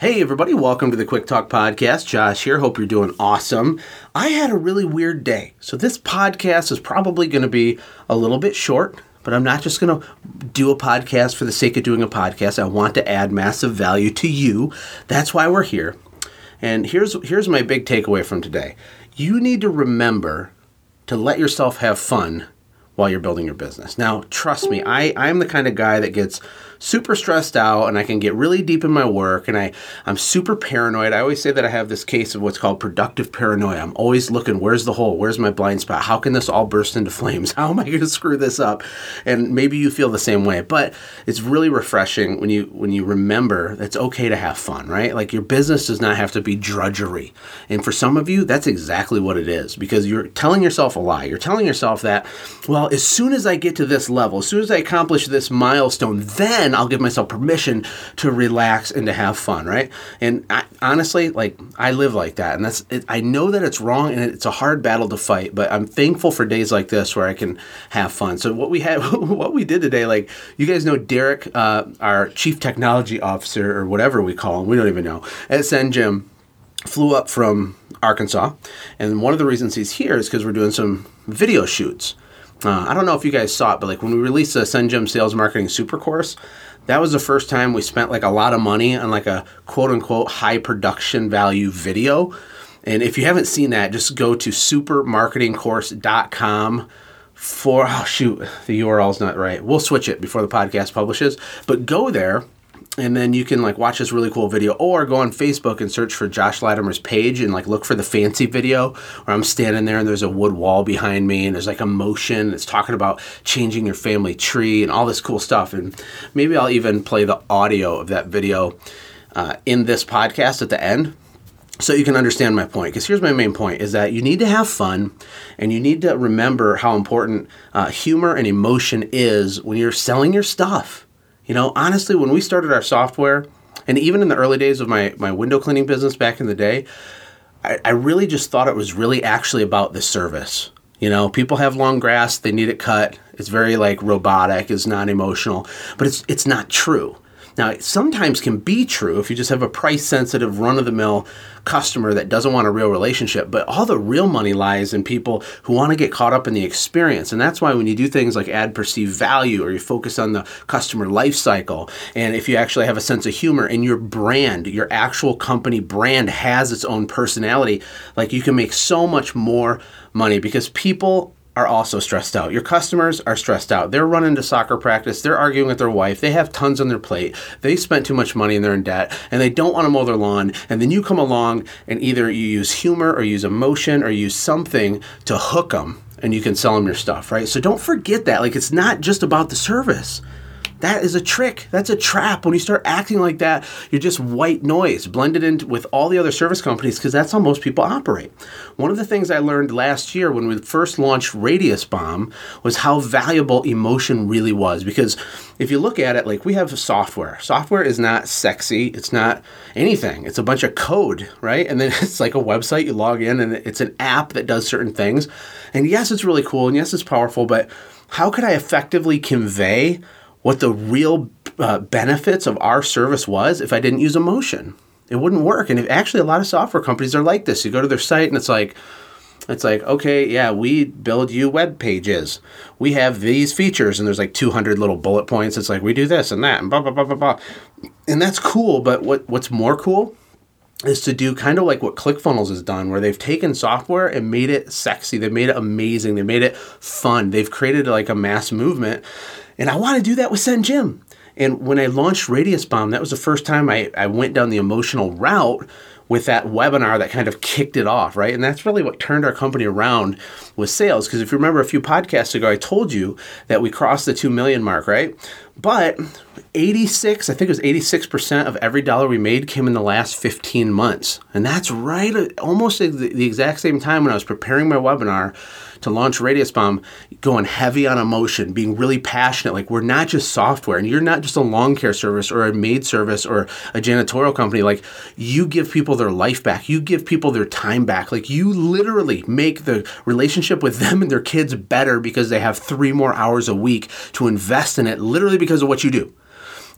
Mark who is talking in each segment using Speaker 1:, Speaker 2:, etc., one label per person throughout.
Speaker 1: Hey, everybody, welcome to the Quick Talk Podcast. Josh here. Hope you're doing awesome. I had a really weird day. So, this podcast is probably going to be a little bit short, but I'm not just going to do a podcast for the sake of doing a podcast. I want to add massive value to you. That's why we're here. And here's, here's my big takeaway from today you need to remember to let yourself have fun while you're building your business. Now, trust me, I, I'm the kind of guy that gets super stressed out and I can get really deep in my work and I, I'm super paranoid. I always say that I have this case of what's called productive paranoia. I'm always looking, where's the hole? Where's my blind spot? How can this all burst into flames? How am I to screw this up? And maybe you feel the same way, but it's really refreshing when you when you remember it's okay to have fun, right? Like your business does not have to be drudgery. And for some of you, that's exactly what it is because you're telling yourself a lie. You're telling yourself that, well, as soon as I get to this level, as soon as I accomplish this milestone, then I'll give myself permission to relax and to have fun, right? And I, honestly, like I live like that, and that's it, I know that it's wrong and it's a hard battle to fight, but I'm thankful for days like this where I can have fun. So what we had, what we did today, like you guys know, Derek, uh, our chief technology officer or whatever we call him, we don't even know at SendJim flew up from Arkansas, and one of the reasons he's here is because we're doing some video shoots. Uh, I don't know if you guys saw it, but like when we released the SendJim Sales Marketing Super Course, that was the first time we spent like a lot of money on like a quote unquote high production value video. And if you haven't seen that, just go to supermarketingcourse.com for oh shoot, the URL's not right. We'll switch it before the podcast publishes. But go there and then you can like watch this really cool video or go on facebook and search for josh latimer's page and like look for the fancy video where i'm standing there and there's a wood wall behind me and there's like a motion it's talking about changing your family tree and all this cool stuff. And maybe i'll even play the audio of that video uh, in this podcast at the end so you can understand my point. Because here's my main point is that you need to have fun and you need to remember how important uh, humor and emotion is when you're selling your stuff you know, honestly, when we started our software, and even in the early days of my, my window cleaning business back in the day, I, I really just thought it was really actually about the service. You know, people have long grass, they need it cut. It's very like robotic, it's not emotional, but it's it's not true. Now, it sometimes can be true if you just have a price sensitive, run of the mill customer that doesn't want a real relationship, but all the real money lies in people who want to get caught up in the experience. And that's why when you do things like add perceived value or you focus on the customer life cycle, and if you actually have a sense of humor and your brand, your actual company brand has its own personality, like you can make so much more money because people are also stressed out. Your customers are stressed out. They're running to soccer practice. They're arguing with their wife. They have tons on their plate. They spent too much money and they're in debt and they don't want to mow their lawn. And then you come along and either you use humor or use emotion or use something to hook them and you can sell them your stuff, right? So don't forget that. Like it's not just about the service. That is a trick. That's a trap. When you start acting like that, you're just white noise blended in with all the other service companies because that's how most people operate. One of the things I learned last year when we first launched Radius Bomb was how valuable emotion really was. Because if you look at it, like we have software. Software is not sexy. It's not anything. It's a bunch of code, right? And then it's like a website. You log in and it's an app that does certain things. And yes, it's really cool and yes, it's powerful, but how could I effectively convey what the real uh, benefits of our service was if I didn't use emotion. It wouldn't work. And if, actually, a lot of software companies are like this. You go to their site and it's like, it's like, okay, yeah, we build you web pages. We have these features, and there's like 200 little bullet points. It's like we do this and that, and blah blah blah blah blah, and that's cool. But what what's more cool is to do kind of like what ClickFunnels has done, where they've taken software and made it sexy. They've made it amazing. They made it fun. They've created like a mass movement and I want to do that with SendJim. And when I launched Radius Bomb, that was the first time I, I went down the emotional route with that webinar that kind of kicked it off, right? And that's really what turned our company around with sales. Because if you remember a few podcasts ago, I told you that we crossed the 2 million mark, right? But 86, I think it was 86% of every dollar we made came in the last 15 months. And that's right almost the, exact same time when I was preparing my webinar to launch Radius Bomb, going heavy on emotion, being really passionate. Like we're not just software, and you're not just a lawn care service or a maid service or a janitorial company. Like you give people their life back, you give people their time back. Like you literally make the relationship with them and their kids better because they have three more hours a week to invest in it, literally because of what you do.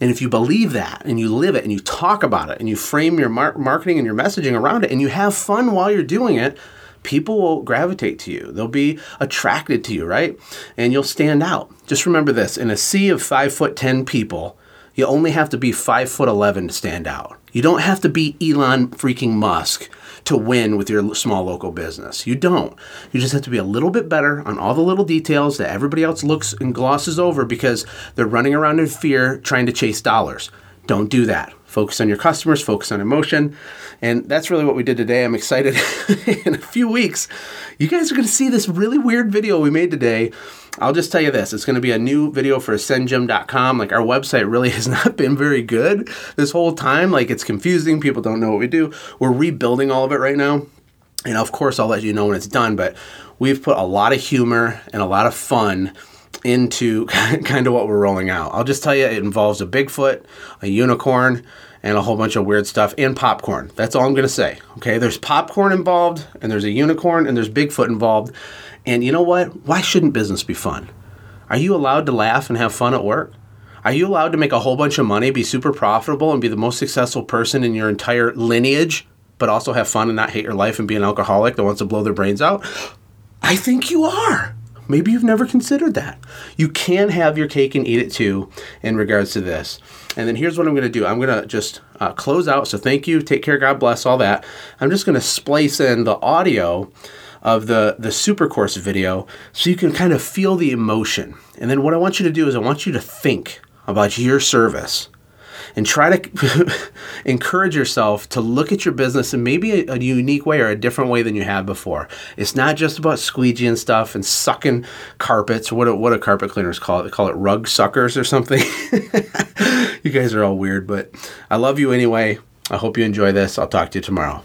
Speaker 1: And if you believe that and you live it and you talk about it and you frame your mar- marketing and your messaging around it and you have fun while you're doing it, people will gravitate to you. They'll be attracted to you, right? And you'll stand out. Just remember this in a sea of five foot 10 people, you only have to be five foot 11 to stand out. You don't have to be Elon freaking Musk to win with your small local business. You don't. You just have to be a little bit better on all the little details that everybody else looks and glosses over because they're running around in fear trying to chase dollars. Don't do that. Focus on your customers, focus on emotion. And that's really what we did today. I'm excited. in a few weeks, you guys are going to see this really weird video we made today. I'll just tell you this it's going to be a new video for ascendgym.com. Like, our website really has not been very good this whole time. Like, it's confusing. People don't know what we do. We're rebuilding all of it right now. And of course, I'll let you know when it's done. But we've put a lot of humor and a lot of fun into kind of what we're rolling out. I'll just tell you, it involves a Bigfoot, a unicorn, and a whole bunch of weird stuff, and popcorn. That's all I'm going to say. Okay, there's popcorn involved, and there's a unicorn, and there's Bigfoot involved. And you know what? Why shouldn't business be fun? Are you allowed to laugh and have fun at work? Are you allowed to make a whole bunch of money, be super profitable, and be the most successful person in your entire lineage, but also have fun and not hate your life and be an alcoholic that wants to blow their brains out? I think you are. Maybe you've never considered that. You can have your cake and eat it too in regards to this. And then here's what I'm going to do I'm going to just uh, close out. So thank you. Take care. God bless. All that. I'm just going to splice in the audio of the the super course video so you can kind of feel the emotion. And then what I want you to do is I want you to think about your service and try to encourage yourself to look at your business in maybe a, a, unique way or a different way than you have before. It's not just about squeegeeing stuff and sucking carpets. What do, what do carpet cleaners call it? They call it rug suckers or something. you guys are all weird, but I love you anyway. I hope you enjoy this. I'll talk to you tomorrow.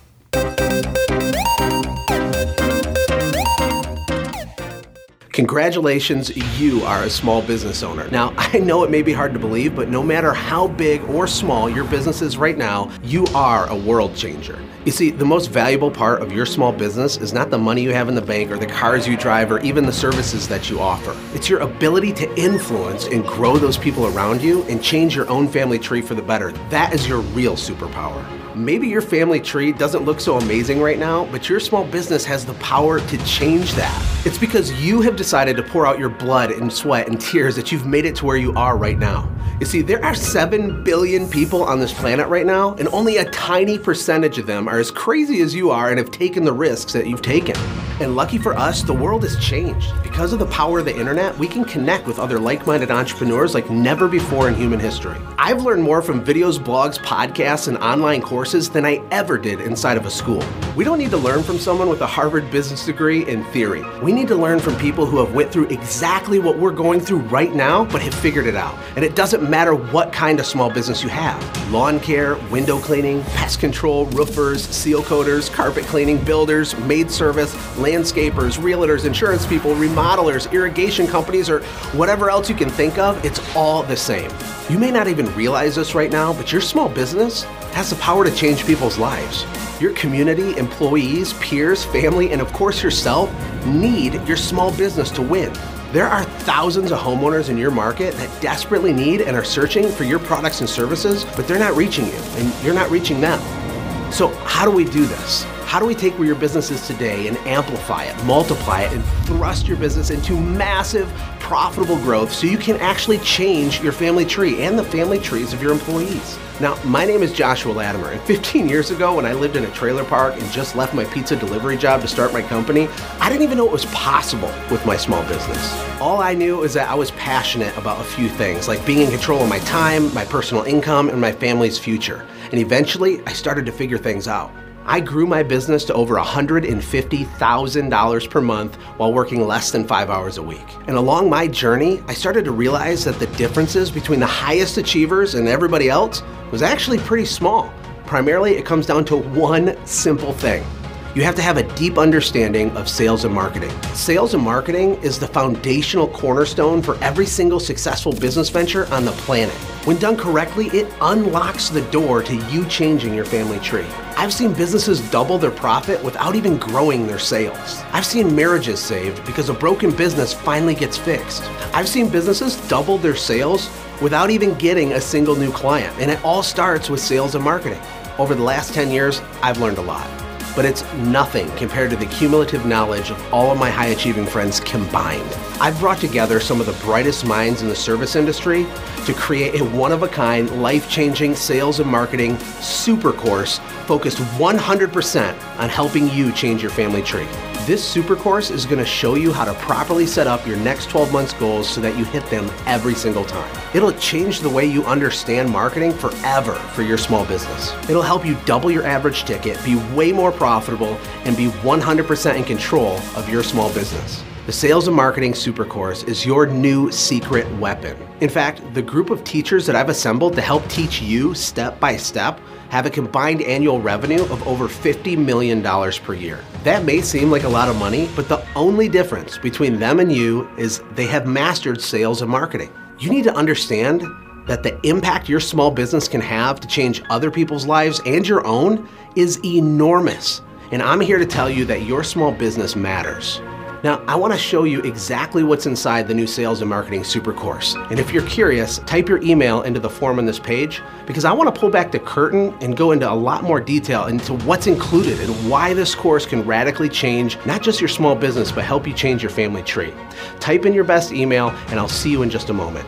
Speaker 1: Congratulations, you are a small business owner. Now, I know it may be hard to believe, but no matter how big or small your business is right now, you are a world changer. You see, the most valuable part of your small business is not the money you have in the bank or the cars you drive or even the services that you offer. It's your ability to influence and grow those people around you and change your own family tree for the better. That is your real superpower. Maybe your family tree doesn't look so amazing right now, but your small business has the power to change that. It's because you have decided to pour out your blood and sweat and tears that you've made it to where you are right now. You see, there are 7 billion people on this planet right now, and only a tiny percentage of them are as crazy as you are and have taken the risks that you've taken. And lucky for us, the world has changed. Because of the power of the internet, we can connect with other like minded entrepreneurs like never before in human history. I've learned more from videos, blogs, podcasts, and online courses than I ever did inside of a school. We don't need to learn from someone with a Harvard business degree in theory. We need to learn from people who have went through exactly what we're going through right now, but have figured it out. And it doesn't matter what kind of small business you have lawn care, window cleaning, pest control, roofers, seal coaters, carpet cleaning, builders, maid service, landscapers, realtors, insurance people, remodelers, irrigation companies, or whatever else you can think of, it's all the same. You may not even realize this right now, but your small business has the power to change people's lives. Your community, employees, peers, family, and of course yourself need your small business to win. There are thousands of homeowners in your market that desperately need and are searching for your products and services, but they're not reaching you and you're not reaching them. So, how do we do this? How do we take where your business is today and amplify it, multiply it, and thrust your business into massive, profitable growth so you can actually change your family tree and the family trees of your employees? Now, my name is Joshua Latimer, and 15 years ago, when I lived in a trailer park and just left my pizza delivery job to start my company, I didn't even know it was possible with my small business. All I knew is that I was passionate about a few things, like being in control of my time, my personal income, and my family's future. And eventually, I started to figure things out. I grew my business to over $150,000 per month while working less than five hours a week. And along my journey, I started to realize that the differences between the highest achievers and everybody else was actually pretty small. Primarily, it comes down to one simple thing you have to have a deep understanding of sales and marketing. Sales and marketing is the foundational cornerstone for every single successful business venture on the planet. When done correctly, it unlocks the door to you changing your family tree. I've seen businesses double their profit without even growing their sales. I've seen marriages saved because a broken business finally gets fixed. I've seen businesses double their sales without even getting a single new client, and it all starts with sales and marketing. Over the last 10 years, I've learned a lot, but it's nothing compared to the cumulative knowledge of all of my high achieving friends combined. I've brought together some of the brightest minds in the service industry to create a one of a kind, life changing sales and marketing super course focused 100% on helping you change your family tree. This super course is going to show you how to properly set up your next 12 months goals so that you hit them every single time. It'll change the way you understand marketing forever for your small business. It'll help you double your average ticket, be way more profitable, and be 100% in control of your small business. The Sales and Marketing Super Course is your new secret weapon. In fact, the group of teachers that I've assembled to help teach you step by step have a combined annual revenue of over $50 million per year. That may seem like a lot of money, but the only difference between them and you is they have mastered sales and marketing. You need to understand that the impact your small business can have to change other people's lives and your own is enormous. And I'm here to tell you that your small business matters. Now, I want to show you exactly what's inside the new Sales and Marketing Super Course. And if you're curious, type your email into the form on this page because I want to pull back the curtain and go into a lot more detail into what's included and why this course can radically change not just your small business, but help you change your family tree. Type in your best email, and I'll see you in just a moment.